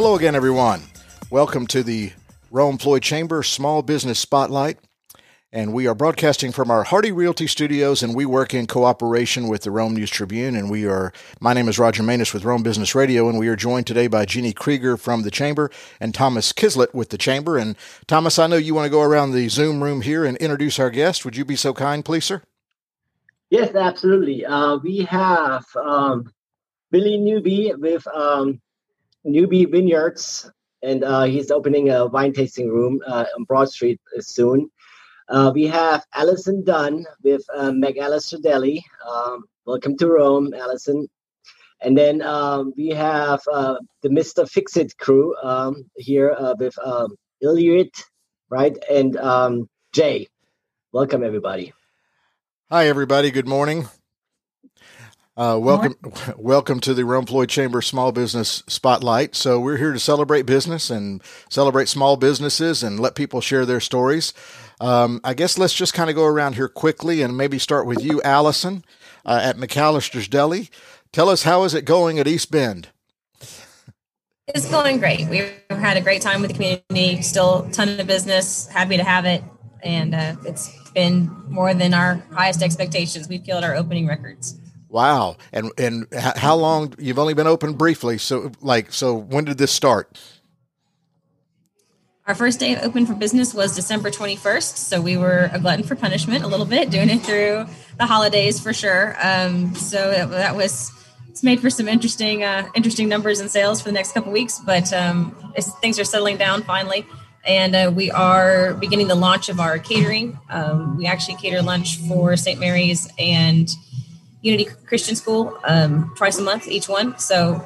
Hello again, everyone. Welcome to the Rome Floyd Chamber Small Business Spotlight. And we are broadcasting from our Hardy Realty studios, and we work in cooperation with the Rome News Tribune. And we are, my name is Roger Manus with Rome Business Radio, and we are joined today by Jeannie Krieger from the Chamber and Thomas Kislett with the Chamber. And Thomas, I know you want to go around the Zoom room here and introduce our guest. Would you be so kind, please, sir? Yes, absolutely. Uh, we have um, Billy Newby with um, Newby Vineyards, and uh, he's opening a wine tasting room uh, on Broad Street soon. Uh, we have Allison Dunn with uh, McAllister Deli. Um, welcome to Rome, Allison. And then um, we have uh, the Mr. Fix It crew um, here uh, with um, right? And um, Jay. Welcome, everybody. Hi, everybody. Good morning. Uh, welcome, welcome to the Rome Floyd Chamber Small Business Spotlight. So we're here to celebrate business and celebrate small businesses and let people share their stories. Um, I guess let's just kind of go around here quickly and maybe start with you, Allison, uh, at McAllister's Deli. Tell us how is it going at East Bend? It's going great. We've had a great time with the community. Still a ton of business. Happy to have it, and uh, it's been more than our highest expectations. We've killed our opening records. Wow. And and how long you've only been open briefly. So like so when did this start? Our first day open for business was December 21st. So we were a glutton for punishment a little bit, doing it through the holidays for sure. Um, so that was it's made for some interesting uh, interesting numbers and sales for the next couple weeks, but um, things are settling down finally. And uh, we are beginning the launch of our catering. Um, we actually cater lunch for St. Mary's and Unity Christian School um, twice a month, each one. So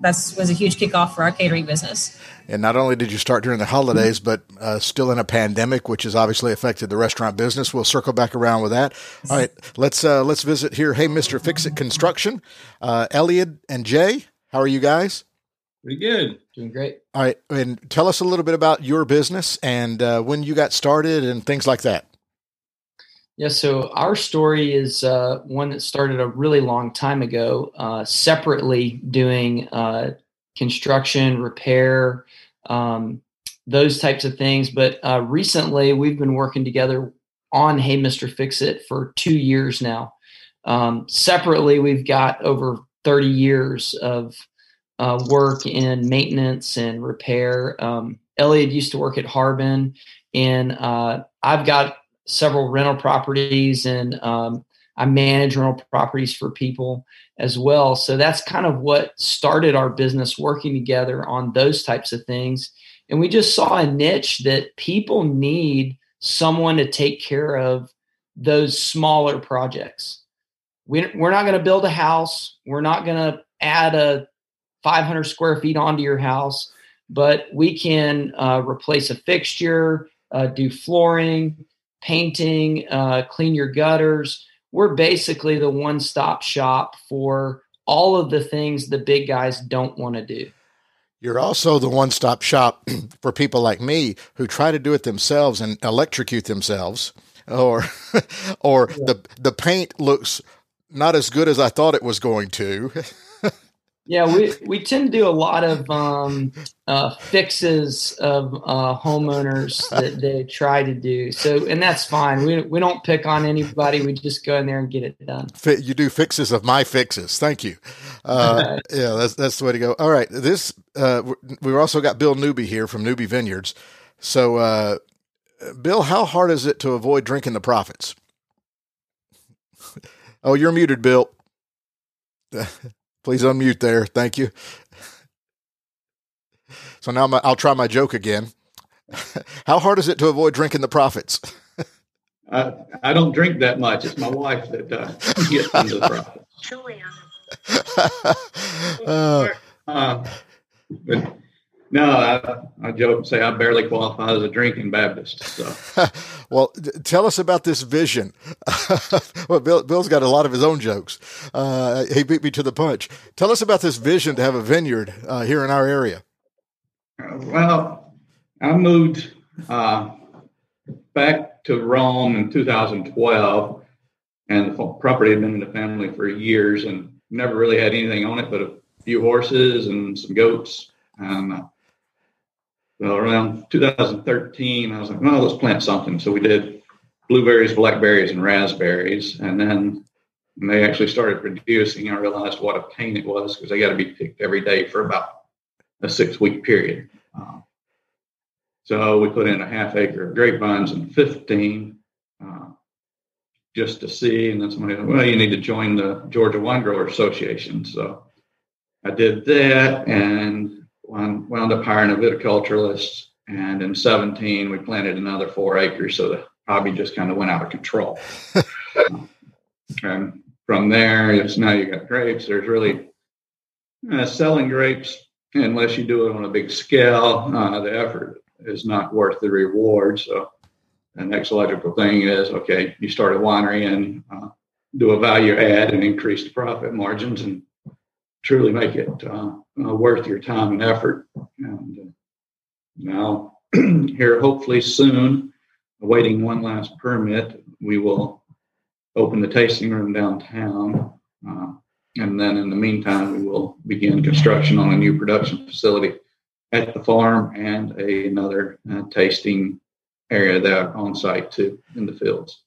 that was a huge kickoff for our catering business. And not only did you start during the holidays, but uh, still in a pandemic, which has obviously affected the restaurant business. We'll circle back around with that. All right, let's uh, let's visit here. Hey, Mister Fix It Construction, uh, Elliot and Jay, how are you guys? Pretty good, doing great. All right, and tell us a little bit about your business and uh, when you got started and things like that. Yeah, so our story is uh, one that started a really long time ago, uh, separately doing uh, construction, repair, um, those types of things. But uh, recently, we've been working together on Hey Mr. Fix It for two years now. Um, separately, we've got over 30 years of uh, work in maintenance and repair. Um, Elliot used to work at Harbin, and uh, I've got several rental properties and um, I manage rental properties for people as well. So that's kind of what started our business working together on those types of things. And we just saw a niche that people need someone to take care of those smaller projects. We, we're not going to build a house. We're not going to add a 500 square feet onto your house, but we can uh, replace a fixture, uh, do flooring, painting, uh, clean your gutters. We're basically the one stop shop for all of the things the big guys don't want to do. You're also the one stop shop for people like me who try to do it themselves and electrocute themselves or or yeah. the the paint looks not as good as I thought it was going to. Yeah, we, we tend to do a lot of um, uh, fixes of uh, homeowners that they try to do. So, and that's fine. We, we don't pick on anybody. We just go in there and get it done. You do fixes of my fixes. Thank you. Uh, yeah, that's that's the way to go. All right, this uh, we've also got Bill Newby here from Newby Vineyards. So, uh, Bill, how hard is it to avoid drinking the profits? oh, you're muted, Bill. Please unmute there. Thank you. So now my, I'll try my joke again. How hard is it to avoid drinking the profits? I, I don't drink that much. It's my wife that uh, gets into the profits. uh, uh, but no, I, I joke and say I barely qualify as a drinking Baptist. So, well, tell us about this vision. well, Bill, Bill's got a lot of his own jokes. Uh, he beat me to the punch. Tell us about this vision to have a vineyard uh, here in our area. Well, I moved uh, back to Rome in 2012, and the property had been in the family for years, and never really had anything on it but a few horses and some goats And uh, well, around 2013, I was like, well, let's plant something. So we did blueberries, blackberries, and raspberries. And then when they actually started producing, I realized what a pain it was because they got to be picked every day for about a six week period. Um, so we put in a half acre of grapevines in 15 uh, just to see. And then somebody said, well, you need to join the Georgia Wine Grower Association. So I did that and wound up hiring a viticulturalist. And in 17, we planted another four acres. So the hobby just kind of went out of control. and from there, it's now you got grapes. There's really uh, selling grapes, unless you do it on a big scale, uh, the effort is not worth the reward. So the next logical thing is okay, you start a winery and uh, do a value add and increase the profit margins and truly make it uh, uh, worth your time and effort. And uh, now, here, hopefully soon, awaiting one last permit, we will open the tasting room downtown. Uh, and then in the meantime, we will begin construction on a new production facility at the farm and a, another uh, tasting area there on site too in the fields.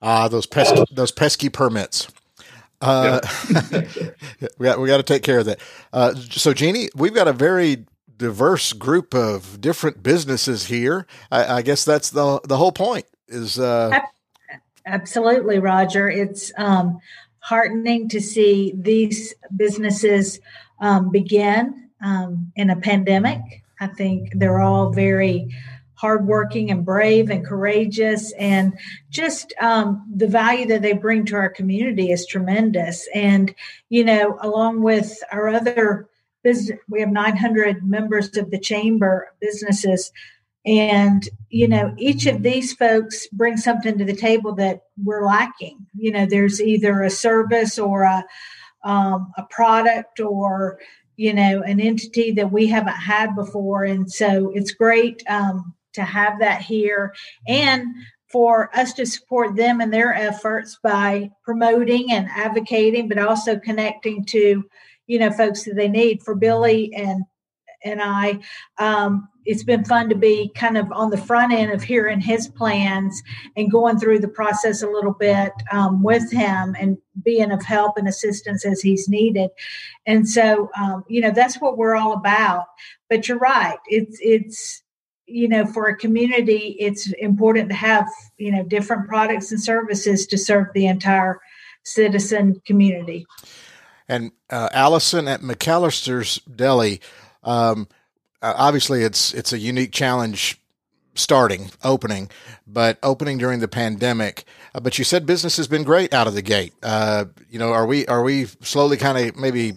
Ah, those pesky, those pesky permits. Uh, we got we got to take care of that. Uh, so, Jeannie, we've got a very diverse group of different businesses here. I, I guess that's the the whole point. Is uh, absolutely, Roger. It's um, heartening to see these businesses um, begin um, in a pandemic. I think they're all very hardworking and brave and courageous, and just um, the value that they bring to our community is tremendous. And you know, along with our other business, we have 900 members of the chamber businesses. And, you know, each of these folks bring something to the table that we're lacking. You know, there's either a service or a, um, a product or, you know, an entity that we haven't had before. And so it's great um, to have that here and for us to support them in their efforts by promoting and advocating, but also connecting to, you know, folks that they need. For Billy and and I, um, it's been fun to be kind of on the front end of hearing his plans and going through the process a little bit um, with him and being of help and assistance as he's needed. And so, um, you know, that's what we're all about. But you're right; it's it's you know for a community it's important to have you know different products and services to serve the entire citizen community and uh, allison at mcallister's deli um, obviously it's it's a unique challenge starting opening but opening during the pandemic uh, but you said business has been great out of the gate uh, you know are we are we slowly kind of maybe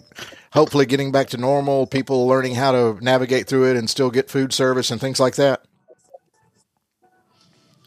hopefully getting back to normal, people learning how to navigate through it and still get food service and things like that?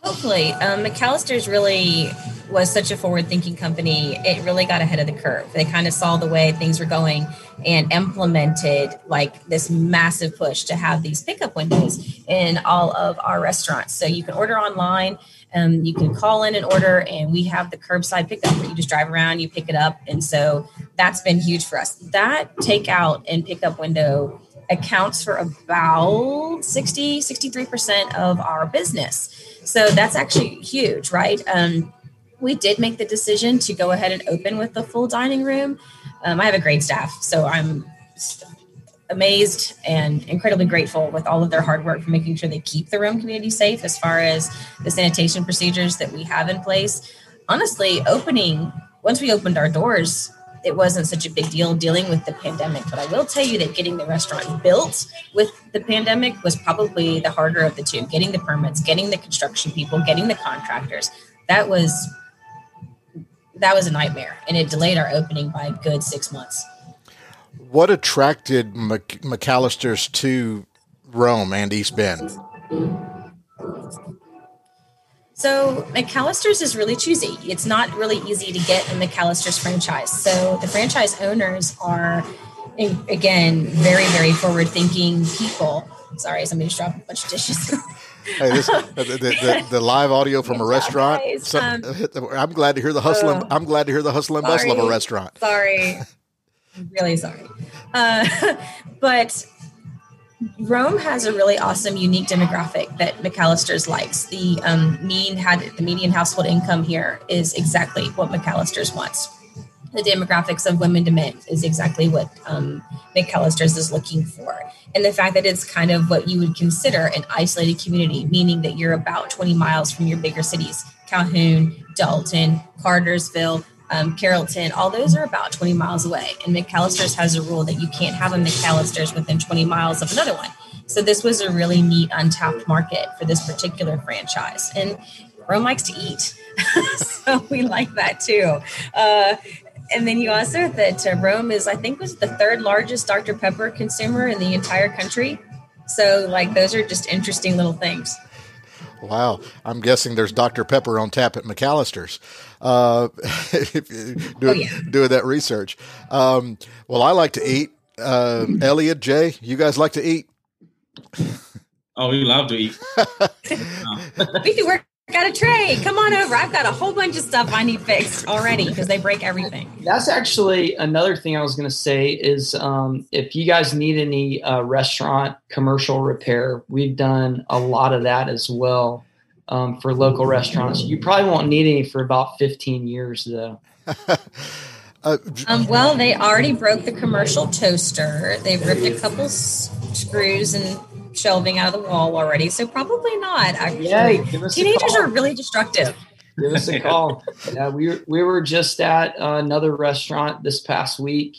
Hopefully. Um, McAllister's really was such a forward thinking company. It really got ahead of the curve. They kind of saw the way things were going and implemented like this massive push to have these pickup windows in all of our restaurants. So you can order online um, you can call in an order, and we have the curbside pickup where you just drive around, you pick it up, and so that's been huge for us. That takeout and pickup window accounts for about 60 63% of our business. So that's actually huge right? Um, we did make the decision to go ahead and open with the full dining room. Um, i have a great staff so i'm amazed and incredibly grateful with all of their hard work for making sure they keep the Rome community safe as far as the sanitation procedures that we have in place. Honestly, opening, once we opened our doors, it wasn't such a big deal dealing with the pandemic. But I will tell you that getting the restaurant built with the pandemic was probably the harder of the two. Getting the permits, getting the construction people, getting the contractors. That was that was a nightmare and it delayed our opening by a good six months what attracted McAllister's to Rome and East Bend? So McAllister's is really choosy. It's not really easy to get a McAllister's franchise. So the franchise owners are, again, very, very forward-thinking people. Sorry, somebody just dropped a bunch of dishes. hey, this, the, the, the, live audio from a restaurant. So, um, I'm glad to hear the hustle. And, I'm glad to hear the hustle and bustle of a restaurant. Sorry. I'm really sorry. Uh, but Rome has a really awesome, unique demographic that McAllister's likes. The um, mean had the median household income here is exactly what McAllister's wants. The demographics of women to men is exactly what um, McAllister's is looking for, and the fact that it's kind of what you would consider an isolated community, meaning that you're about 20 miles from your bigger cities: Calhoun, Dalton, Cartersville, um, Carrollton, all those are about 20 miles away. And McAllister's has a rule that you can't have a McAllister's within 20 miles of another one. So this was a really neat untapped market for this particular franchise. And Rome likes to eat. so we like that too. Uh, and then you also that uh, Rome is, I think, was the third largest Dr. Pepper consumer in the entire country. So, like, those are just interesting little things. Wow. I'm guessing there's Dr. Pepper on tap at McAllister's. Uh, do, oh, yeah. doing that research. Um, well, I like to eat. Uh, Elliot, Jay, you guys like to eat? Oh, we love to eat. we can work got a tray. Come on over. I've got a whole bunch of stuff I need fixed already because they break everything. That's actually another thing I was going to say is um, if you guys need any uh, restaurant commercial repair, we've done a lot of that as well um, for local restaurants. You probably won't need any for about 15 years though. Uh, um, well, they already broke the commercial toaster. They've ripped a couple s- screws and shelving out of the wall already. So probably not. Actually, yeah, teenagers are really destructive. Give us a call. yeah, we were, we were just at another restaurant this past week,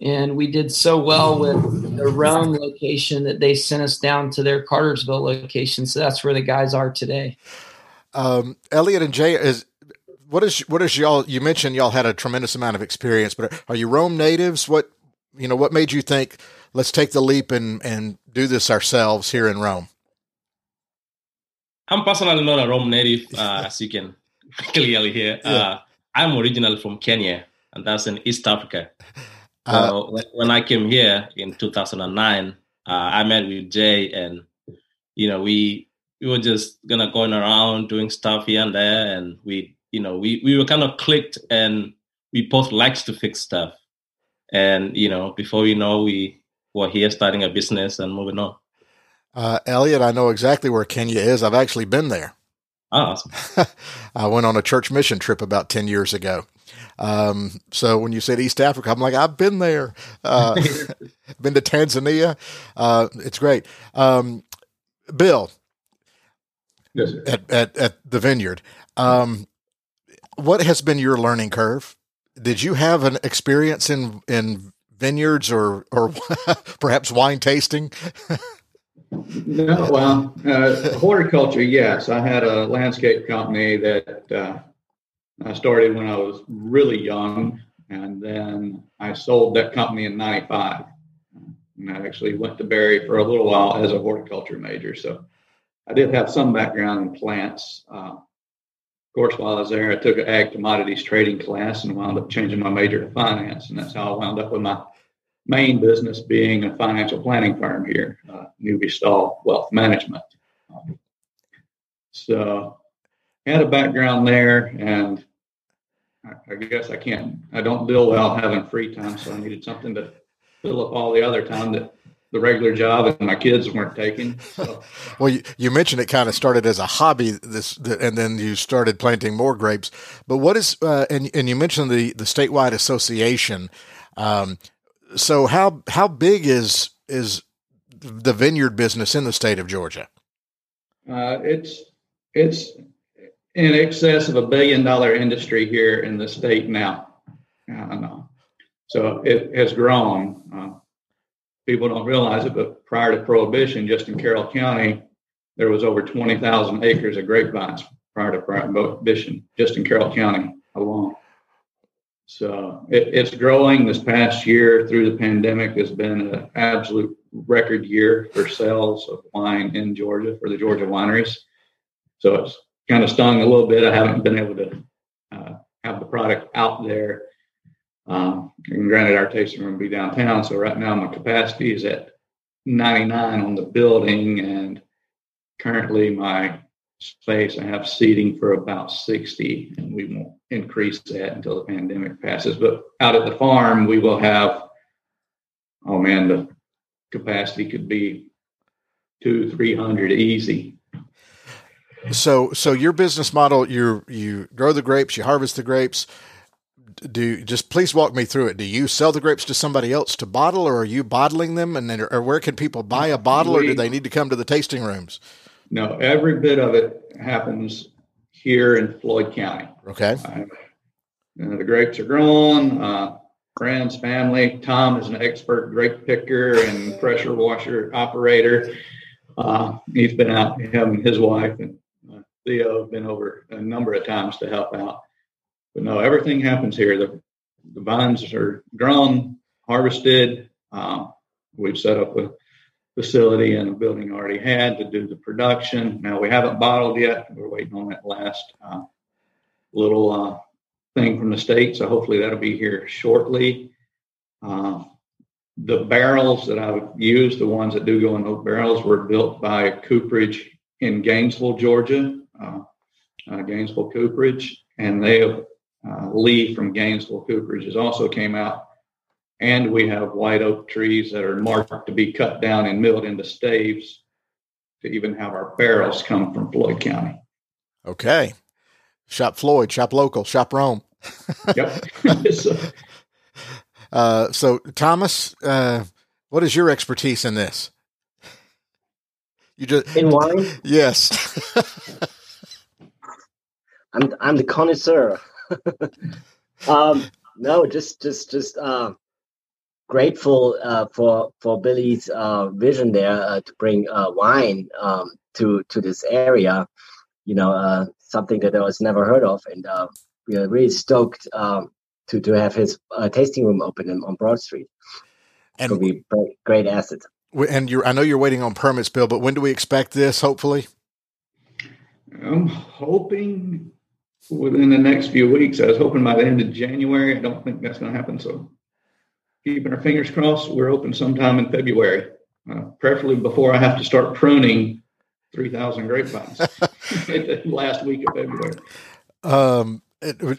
and we did so well with the Rome location that they sent us down to their Cartersville location. So that's where the guys are today. Um, Elliot and Jay is what is what is y'all? You mentioned y'all had a tremendous amount of experience, but are you Rome natives? What you know? What made you think? Let's take the leap and and do this ourselves here in Rome? I'm personally not a Rome native, uh, as you can clearly hear. Yeah. Uh, I'm originally from Kenya, and that's in East Africa. Uh, so when I came here in 2009, uh, I met with Jay, and you know we we were just gonna going around doing stuff here and there, and we you know we we were kind of clicked, and we both liked to fix stuff, and you know before we know we were here starting a business and moving on. Uh, Elliot, I know exactly where Kenya is. I've actually been there. Oh, awesome. I went on a church mission trip about 10 years ago. Um, so when you said East Africa, I'm like, I've been there. Uh, been to Tanzania. Uh, it's great. Um, Bill, yes, at, at, at the vineyard, um, what has been your learning curve? Did you have an experience in, in vineyards or or perhaps wine tasting? no, well, uh, horticulture. Yes, I had a landscape company that uh, I started when I was really young, and then I sold that company in '95. And I actually went to Berry for a little while as a horticulture major. So I did have some background in plants. Uh, of course, while I was there, I took an ag commodities trading class and wound up changing my major to finance, and that's how I wound up with my main business being a financial planning firm here, uh, Newby Stahl Wealth Management. So, had a background there, and I, I, guess I can't. I don't deal well having free time, so I needed something to fill up all the other time that the regular job and my kids weren't taking. So. well, you, you, mentioned it kind of started as a hobby, this, and then you started planting more grapes. But what is, uh, and and you mentioned the the statewide association. Um, so how how big is is the vineyard business in the state of Georgia? Uh, it's it's in excess of a billion dollar industry here in the state now. Uh, so it has grown. Uh, people don't realize it, but prior to prohibition, just in Carroll County, there was over 20,000 acres of grapevines prior to prohibition, just in Carroll County alone. So it, it's growing this past year through the pandemic has been an absolute record year for sales of wine in Georgia for the Georgia wineries. So it's kind of stung a little bit. I haven't been able to uh, have the product out there. Um, and granted, our tasting room be downtown. So right now my capacity is at 99 on the building and currently my space. I have seating for about 60, and we won't increase that until the pandemic passes. But out at the farm, we will have, oh man, the capacity could be two, three hundred easy. So, so your business model, you you grow the grapes, you harvest the grapes. Do just please walk me through it. Do you sell the grapes to somebody else to bottle, or are you bottling them? And then, or where can people buy a bottle, or do they need to come to the tasting rooms? No, every bit of it happens here in Floyd County. Okay. Uh, the grapes are grown. Uh, friends, family. Tom is an expert grape picker and pressure washer operator. Uh, he's been out, him and his wife and uh, Theo have been over a number of times to help out. But no, everything happens here. The, the vines are grown, harvested. Um, we've set up a facility and a building already had to do the production. Now we haven't bottled yet. We're waiting on that last uh, little uh, thing from the state. So hopefully that'll be here shortly. Uh, the barrels that I've used, the ones that do go in those barrels, were built by Cooperage in Gainesville, Georgia, uh, uh, Gainesville Cooperage, and they uh, Lee from Gainesville Cooperage has also came out, and we have white oak trees that are marked to be cut down and milled into staves to even have our barrels come from Floyd County. Okay, shop Floyd, shop local, shop Rome. yep. so, uh, so, Thomas, uh, what is your expertise in this? You just in wine? Yes. I'm I'm the connoisseur. um, no, just just just uh, grateful uh, for for Billy's uh, vision there uh, to bring uh, wine um, to to this area. You know, uh, something that I was never heard of, and uh, we are really stoked um, to to have his uh, tasting room open in, on Broad Street. And It'll be great, great asset. And you're, I know you're waiting on permits, Bill, but when do we expect this? Hopefully, I'm hoping within the next few weeks. I was hoping by the end of January. I don't think that's going to happen. So, keeping our fingers crossed, we're open sometime in February, uh, preferably before I have to start pruning 3,000 grapevines last week of February. Um,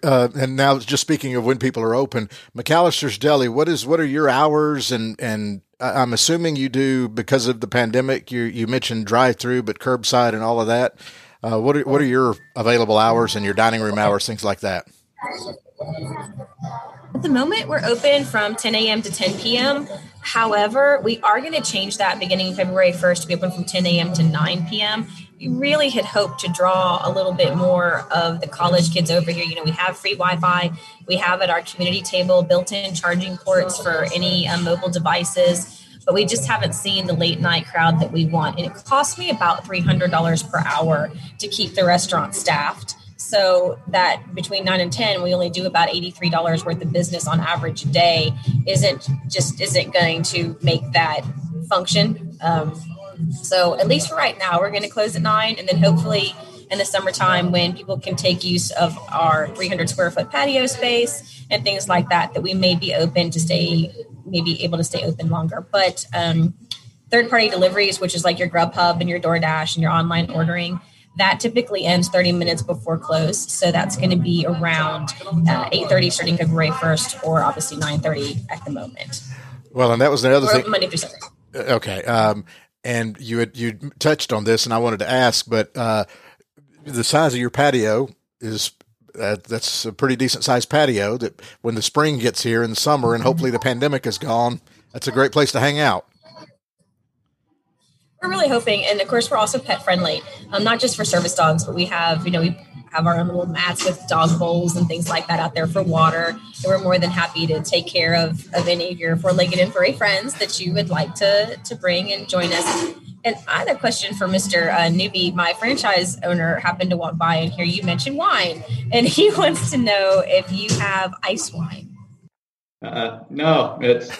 uh, and now, just speaking of when people are open, McAllister's Deli. What is what are your hours? And and I'm assuming you do because of the pandemic. You you mentioned drive through, but curbside and all of that. Uh, what are what are your available hours and your dining room hours, things like that? At the moment, we're open from 10 a.m. to 10 p.m. However, we are going to change that beginning February 1st to be open from 10 a.m. to 9 p.m. We really had hoped to draw a little bit more of the college kids over here. You know, we have free Wi Fi, we have at our community table built in charging ports for any um, mobile devices but we just haven't seen the late night crowd that we want. And it costs me about $300 per hour to keep the restaurant staffed. So that between nine and 10, we only do about $83 worth of business on average a day isn't just isn't going to make that function. Um, so at least for right now, we're going to close at nine and then hopefully in the summertime when people can take use of our 300 square foot patio space and things like that, that we may be open to stay maybe able to stay open longer. But um, third party deliveries, which is like your Grubhub and your DoorDash and your online ordering, that typically ends 30 minutes before close. So that's going to be around uh, 8.30 starting February 1st or obviously 9.30 at the moment. Well, and that was another other thing. Monday through Sunday. Uh, okay. Um, and you had, you touched on this and I wanted to ask, but uh, the size of your patio is that, that's a pretty decent sized patio that when the spring gets here in the summer and hopefully the pandemic is gone, that's a great place to hang out. We're really hoping, and of course, we're also pet friendly, um, not just for service dogs, but we have, you know, we have our own little mats with dog bowls and things like that out there for water. And we're more than happy to take care of, of any of your four-legged and furry friends that you would like to, to bring and join us and I had a question for Mr. Uh, Newby. My franchise owner happened to walk by and hear you mention wine, and he wants to know if you have ice wine. Uh, no, it's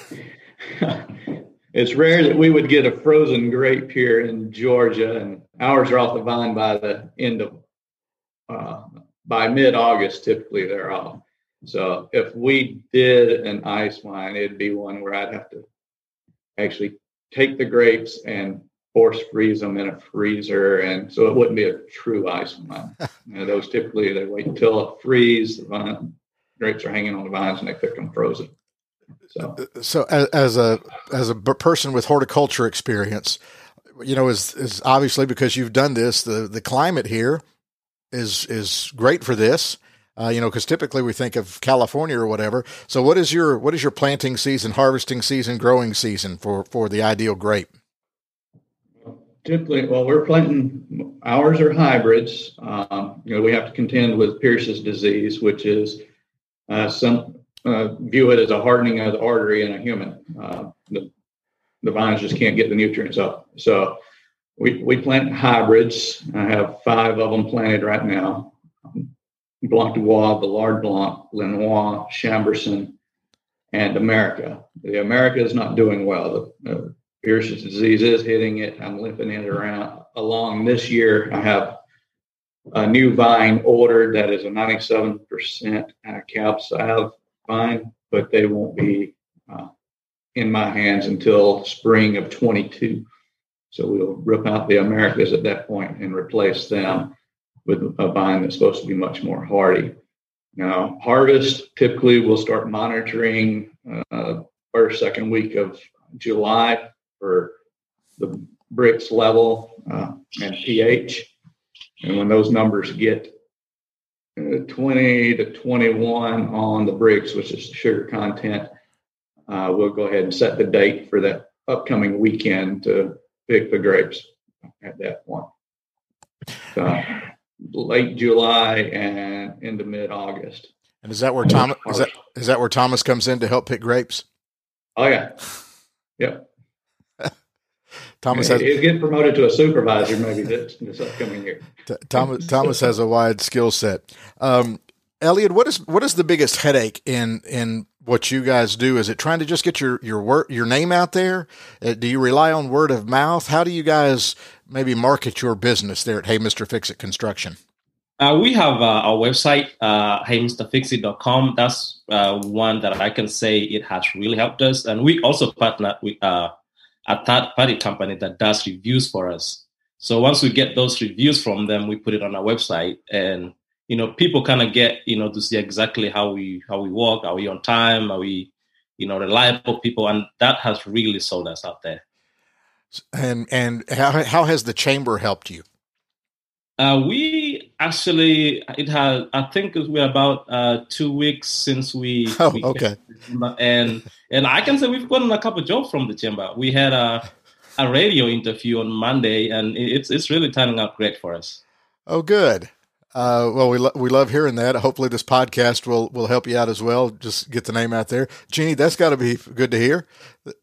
it's rare that we would get a frozen grape here in Georgia, and ours are off the vine by the end of uh, by mid August. Typically, they're off. So if we did an ice wine, it'd be one where I'd have to actually take the grapes and force freeze them in a freezer, and so it wouldn't be a true ice wine. you know, those typically they wait until it freeze. The vine, grapes are hanging on the vines, and they pick them frozen. So, so as, as a as a person with horticulture experience, you know, is is obviously because you've done this, the the climate here is is great for this. Uh, you know, because typically we think of California or whatever. So, what is your what is your planting season, harvesting season, growing season for for the ideal grape? Typically, well, we're planting. Ours are hybrids. Um, you know, we have to contend with Pierce's disease, which is uh, some uh, view it as a hardening of the artery in a human. Uh, the, the vines just can't get the nutrients up. So we, we plant hybrids. I have five of them planted right now. Blanc du Bois, Villard Blanc, Lenoir, Chambourcin, and America. The America is not doing well. The uh, Pierce's disease is hitting it. I'm limping it around along this year. I have a new vine ordered that is a 97% uh, Vine, but they won't be uh, in my hands until spring of 22. So we'll rip out the Americas at that point and replace them with a vine that's supposed to be much more hardy. Now, harvest typically we'll start monitoring uh, first, second week of July for the Brix level uh, and pH. And when those numbers get 20 to 21 on the Brix, which is the sugar content, uh, we'll go ahead and set the date for that upcoming weekend to pick the grapes at that point. So, late July and into mid August. And is that where Thomas is that is that where Thomas comes in to help pick grapes? Oh yeah, yep. Thomas has he'll get promoted to a supervisor maybe this, this upcoming year. Thomas Thomas has a wide skill set. Um, Elliot, what is what is the biggest headache in in what you guys do? Is it trying to just get your your work your name out there? Uh, do you rely on word of mouth? How do you guys maybe market your business there at Hey Mister Fix It Construction? Uh, we have uh, our website, uh, heymrfixit.com. That's uh, one that I can say it has really helped us. And we also partner with uh, a third party company that does reviews for us. So once we get those reviews from them, we put it on our website and you know people kind of get you know to see exactly how we how we work. Are we on time? Are we you know reliable people? And that has really sold us out there. And and how, how has the chamber helped you? Uh, we actually it had i think we're about uh, two weeks since we oh we okay and and i can say we've gotten a couple jobs from the chamber we had a a radio interview on monday and it's it's really turning out great for us oh good uh, well, we lo- we love hearing that. Hopefully, this podcast will will help you out as well. Just get the name out there, Jeannie. That's got to be good to hear.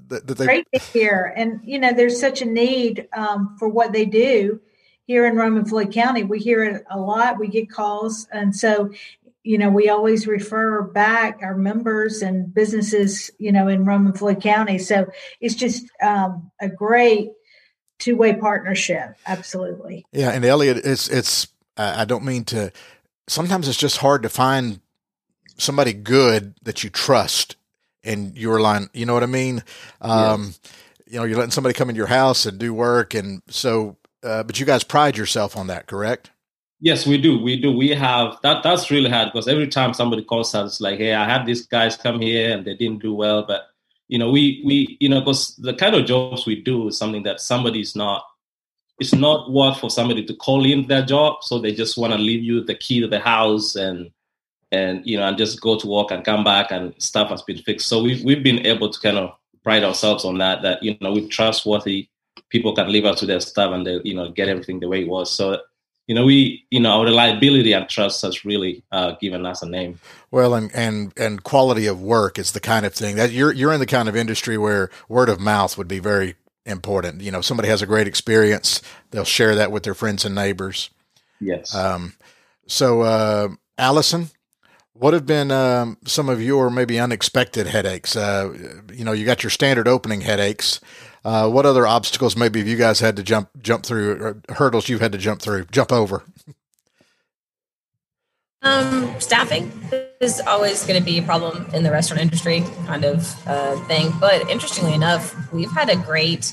That, that they- Great to hear, and you know, there's such a need um, for what they do here in Roman Floyd County. We hear it a lot. We get calls, and so you know, we always refer back our members and businesses, you know, in Roman Floyd County. So it's just um, a great two way partnership. Absolutely. Yeah, and Elliot, it's it's I don't mean to. Sometimes it's just hard to find somebody good that you trust in your line. You know what I mean? Um, yes. You know, you're letting somebody come into your house and do work, and so. Uh, but you guys pride yourself on that, correct? Yes, we do. We do. We have that. That's really hard because every time somebody calls us, like, "Hey, I had these guys come here and they didn't do well," but you know, we we you know, because the kind of jobs we do is something that somebody's not it's not worth for somebody to call in their job, so they just want to leave you the key to the house and and you know and just go to work and come back and stuff has been fixed. So we've we've been able to kind of pride ourselves on that that you know we're trustworthy people can live up to their stuff and they you know get everything the way it was. So you know we you know our reliability and trust has really uh, given us a name well and and and quality of work is the kind of thing that you're you're in the kind of industry where word of mouth would be very important. You know, somebody has a great experience, they'll share that with their friends and neighbors. Yes. Um, so, uh, Allison, what have been um, some of your maybe unexpected headaches? Uh, you know, you got your standard opening headaches. Uh, what other obstacles maybe have you guys had to jump jump through, hurdles you've had to jump through, jump over? Um, staffing is always going to be a problem in the restaurant industry, kind of uh, thing. But interestingly enough, we've had a great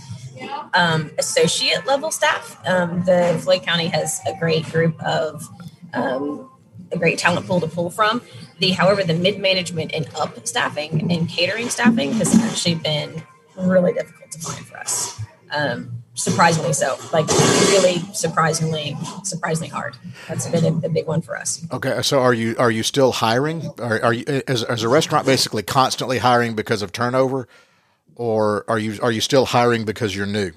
um, associate level staff. Um, the Floyd County has a great group of um, a great talent pool to pull from. The however, the mid management and up staffing and catering staffing has actually been really difficult to find for us. Um, surprisingly so, like really surprisingly, surprisingly hard. That's been a, a, big one for us. Okay, so are you are you still hiring? Are, are you as, as a restaurant basically constantly hiring because of turnover, or are you are you still hiring because you're new?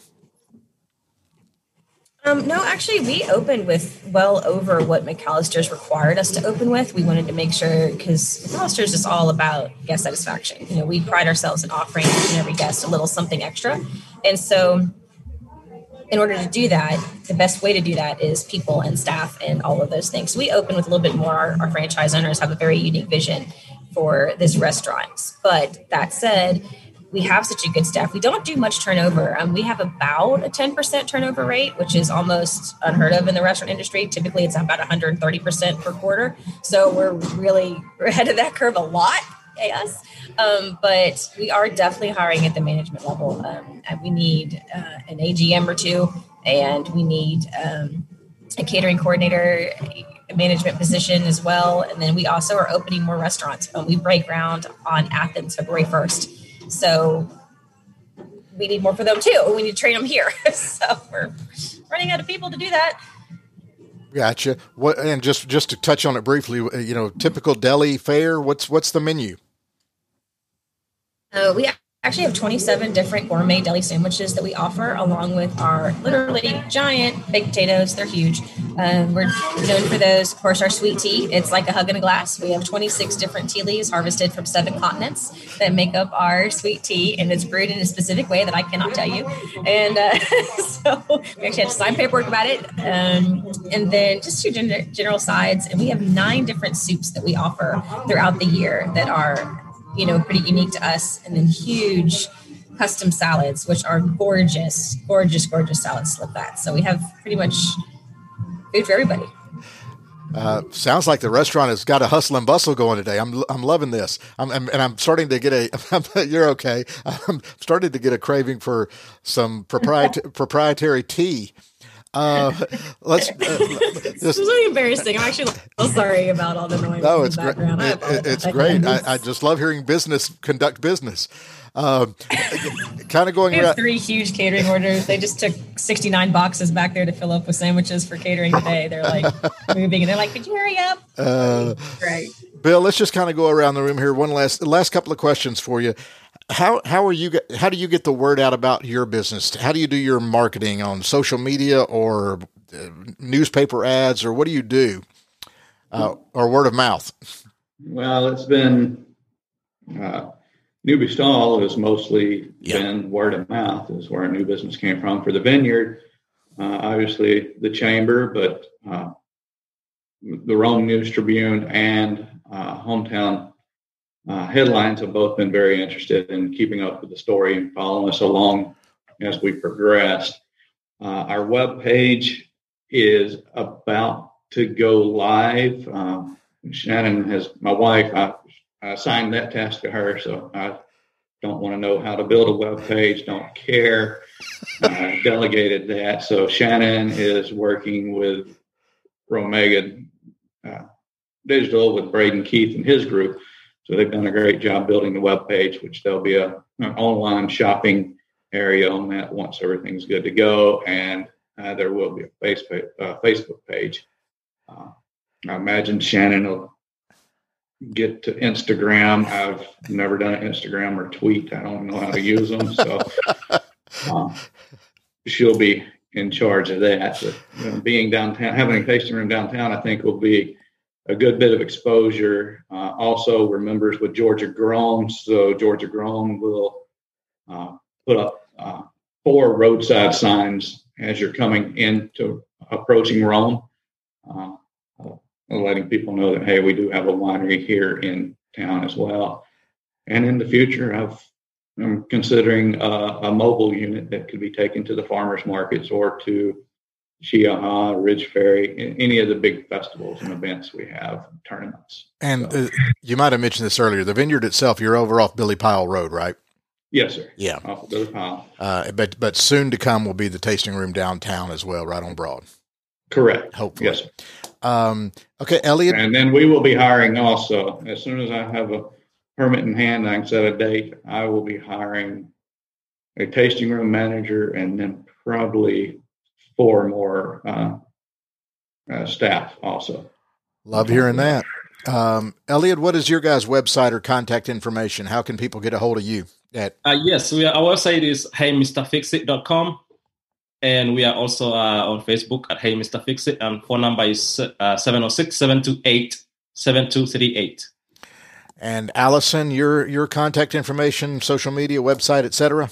Um, no, actually, we opened with well over what McAllister's required us to open with. We wanted to make sure because McAllister's is all about guest satisfaction. You know, we pride ourselves in offering each and every guest a little something extra, and so in order to do that, the best way to do that is people and staff and all of those things. So we open with a little bit more. Our, our franchise owners have a very unique vision for this restaurant. But that said, we have such a good staff. We don't do much turnover. Um, we have about a 10% turnover rate, which is almost unheard of in the restaurant industry. Typically, it's about 130% per quarter. So we're really ahead of that curve a lot. Yes. Um, but we are definitely hiring at the management level. Um, we need uh, an AGM or two, and we need um, a catering coordinator, a management position as well. And then we also are opening more restaurants. Um, we break ground on Athens February 1st. So we need more for them too. We need to train them here. so we're running out of people to do that. Gotcha. What and just just to touch on it briefly, you know, typical deli fare. What's what's the menu? Uh, we actually have 27 different gourmet deli sandwiches that we offer along with our literally giant baked potatoes. They're huge. Um, we're known for those. Of course our sweet tea it's like a hug in a glass. We have 26 different tea leaves harvested from seven continents that make up our sweet tea and it's brewed in a specific way that i cannot tell you. And uh, so we actually have to sign paperwork about it um, and then just two general sides and we have nine different soups that we offer throughout the year that are you know, pretty unique to us. And then huge custom salads, which are gorgeous, gorgeous, gorgeous salads like that. So we have pretty much food for everybody. Uh, sounds like the restaurant has got a hustle and bustle going today. I'm I'm loving this. I'm, I'm and I'm starting to get a. you're okay. I'm starting to get a craving for some proprietary proprietary tea. Uh, let's. Uh, this is really embarrassing. I'm actually so sorry about all the noise. No, it's great. It, it's great. I, I, just love hearing business conduct business. Um, kind of going. We have three huge catering orders. They just took 69 boxes back there to fill up with sandwiches for catering today. They're like moving, and they're like, "Could you hurry up?" Uh, right. Bill, let's just kind of go around the room here. One last last couple of questions for you how how are you how do you get the word out about your business? How do you do your marketing on social media or uh, newspaper ads or what do you do? Uh, or word of mouth? Well, it's been uh, Newby Stahl has mostly been word of mouth is where our new business came from for the vineyard. Uh, obviously, the chamber, but uh, the Rome News Tribune and uh, hometown uh, headlines have both been very interested in keeping up with the story and following us along as we progressed. Uh, our web page is about to go live. Um, Shannon has my wife. I, I assigned that task to her, so I don't want to know how to build a web page. Don't care. I delegated that. So Shannon is working with Romega uh, Digital with Braden Keith and his group so they've done a great job building the web page, which there'll be a an online shopping area on that once everything's good to go, and uh, there will be a Facebook uh, Facebook page. Uh, I imagine Shannon will get to Instagram. I've never done an Instagram or tweet. I don't know how to use them, so uh, she'll be in charge of that. But you know, being downtown, having a tasting room downtown, I think will be a good bit of exposure. Uh, also, we're members with Georgia Grown, so Georgia Grown will uh, put up uh, four roadside signs as you're coming into approaching Rome, uh, uh, letting people know that hey, we do have a winery here in town as well. And in the future, I've I'm considering a mobile unit that could be taken to the farmers markets or to Chiaha, Ridge Ferry, any of the big festivals and events we have, tournaments. And so. uh, you might have mentioned this earlier. The vineyard itself, you're over off Billy Pyle Road, right? Yes, sir. Yeah, off of Billy Pyle. Uh, but but soon to come will be the tasting room downtown as well, right on Broad. Correct. Hopefully. Yes. Sir. Um, okay, Elliot. And then we will be hiring also. As soon as I have a permit in hand, I can set a date. I will be hiring a tasting room manager and then probably four more uh, uh, staff also. Love hearing that. Um, Elliot, what is your guys' website or contact information? How can people get a hold of you? At uh, yes, we are, our website is heymrfixit.com. And we are also uh, on Facebook at Hey Mr. Fix It. And phone number is uh, 706 728 7238. And Allison, your your contact information, social media, website, etc.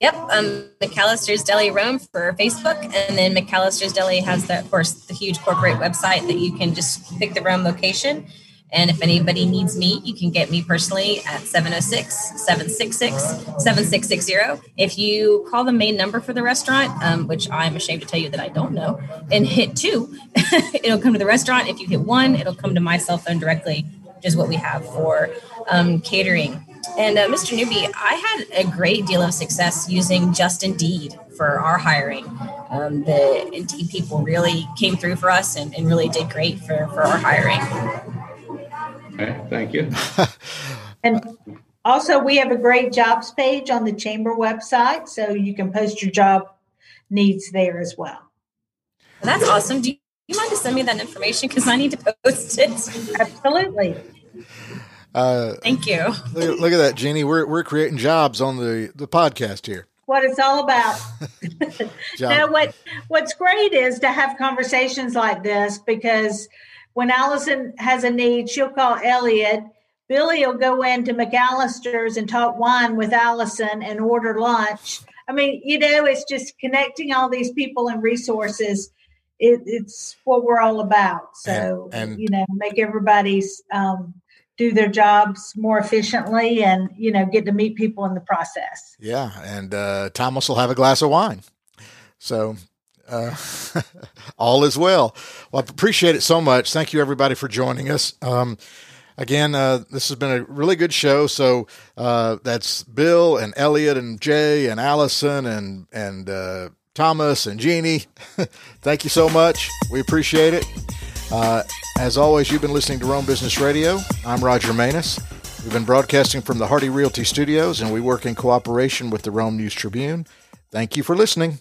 Yep, um, McAllister's Deli Rome for Facebook, and then McAllister's Deli has, of course, the huge corporate website that you can just pick the Rome location. And if anybody needs me, you can get me personally at 706 766 7660. If you call the main number for the restaurant, um, which I'm ashamed to tell you that I don't know, and hit two, it'll come to the restaurant. If you hit one, it'll come to my cell phone directly, which is what we have for um, catering and uh, Mr. Newby, I had a great deal of success using Just Indeed for our hiring. Um, the Indeed people really came through for us and, and really did great for, for our hiring. Okay, thank you. and also, we have a great jobs page on the chamber website, so you can post your job needs there as well. That's awesome. Do you mind to send me that information because I need to post it? Absolutely. Uh, Thank you. Look, look, at that, Jeannie. We're we're creating jobs on the the podcast here. What it's all about. now, what what's great is to have conversations like this because when Allison has a need, she'll call Elliot. Billy will go into McAllister's and talk wine with Allison and order lunch. I mean, you know, it's just connecting all these people and resources. It, it's what we're all about. So, and, and, you know, make everybody's um, do their jobs more efficiently and you know get to meet people in the process. Yeah and uh, thomas will have a glass of wine. So uh, all is well. Well i appreciate it so much. Thank you everybody for joining us. Um, again uh, this has been a really good show. So uh, that's bill and elliot and jay and allison and and uh, thomas and jeannie. Thank you so much. We appreciate it uh, as always, you've been listening to Rome Business Radio. I'm Roger Manus. We've been broadcasting from the Hardy Realty Studios, and we work in cooperation with the Rome News Tribune. Thank you for listening.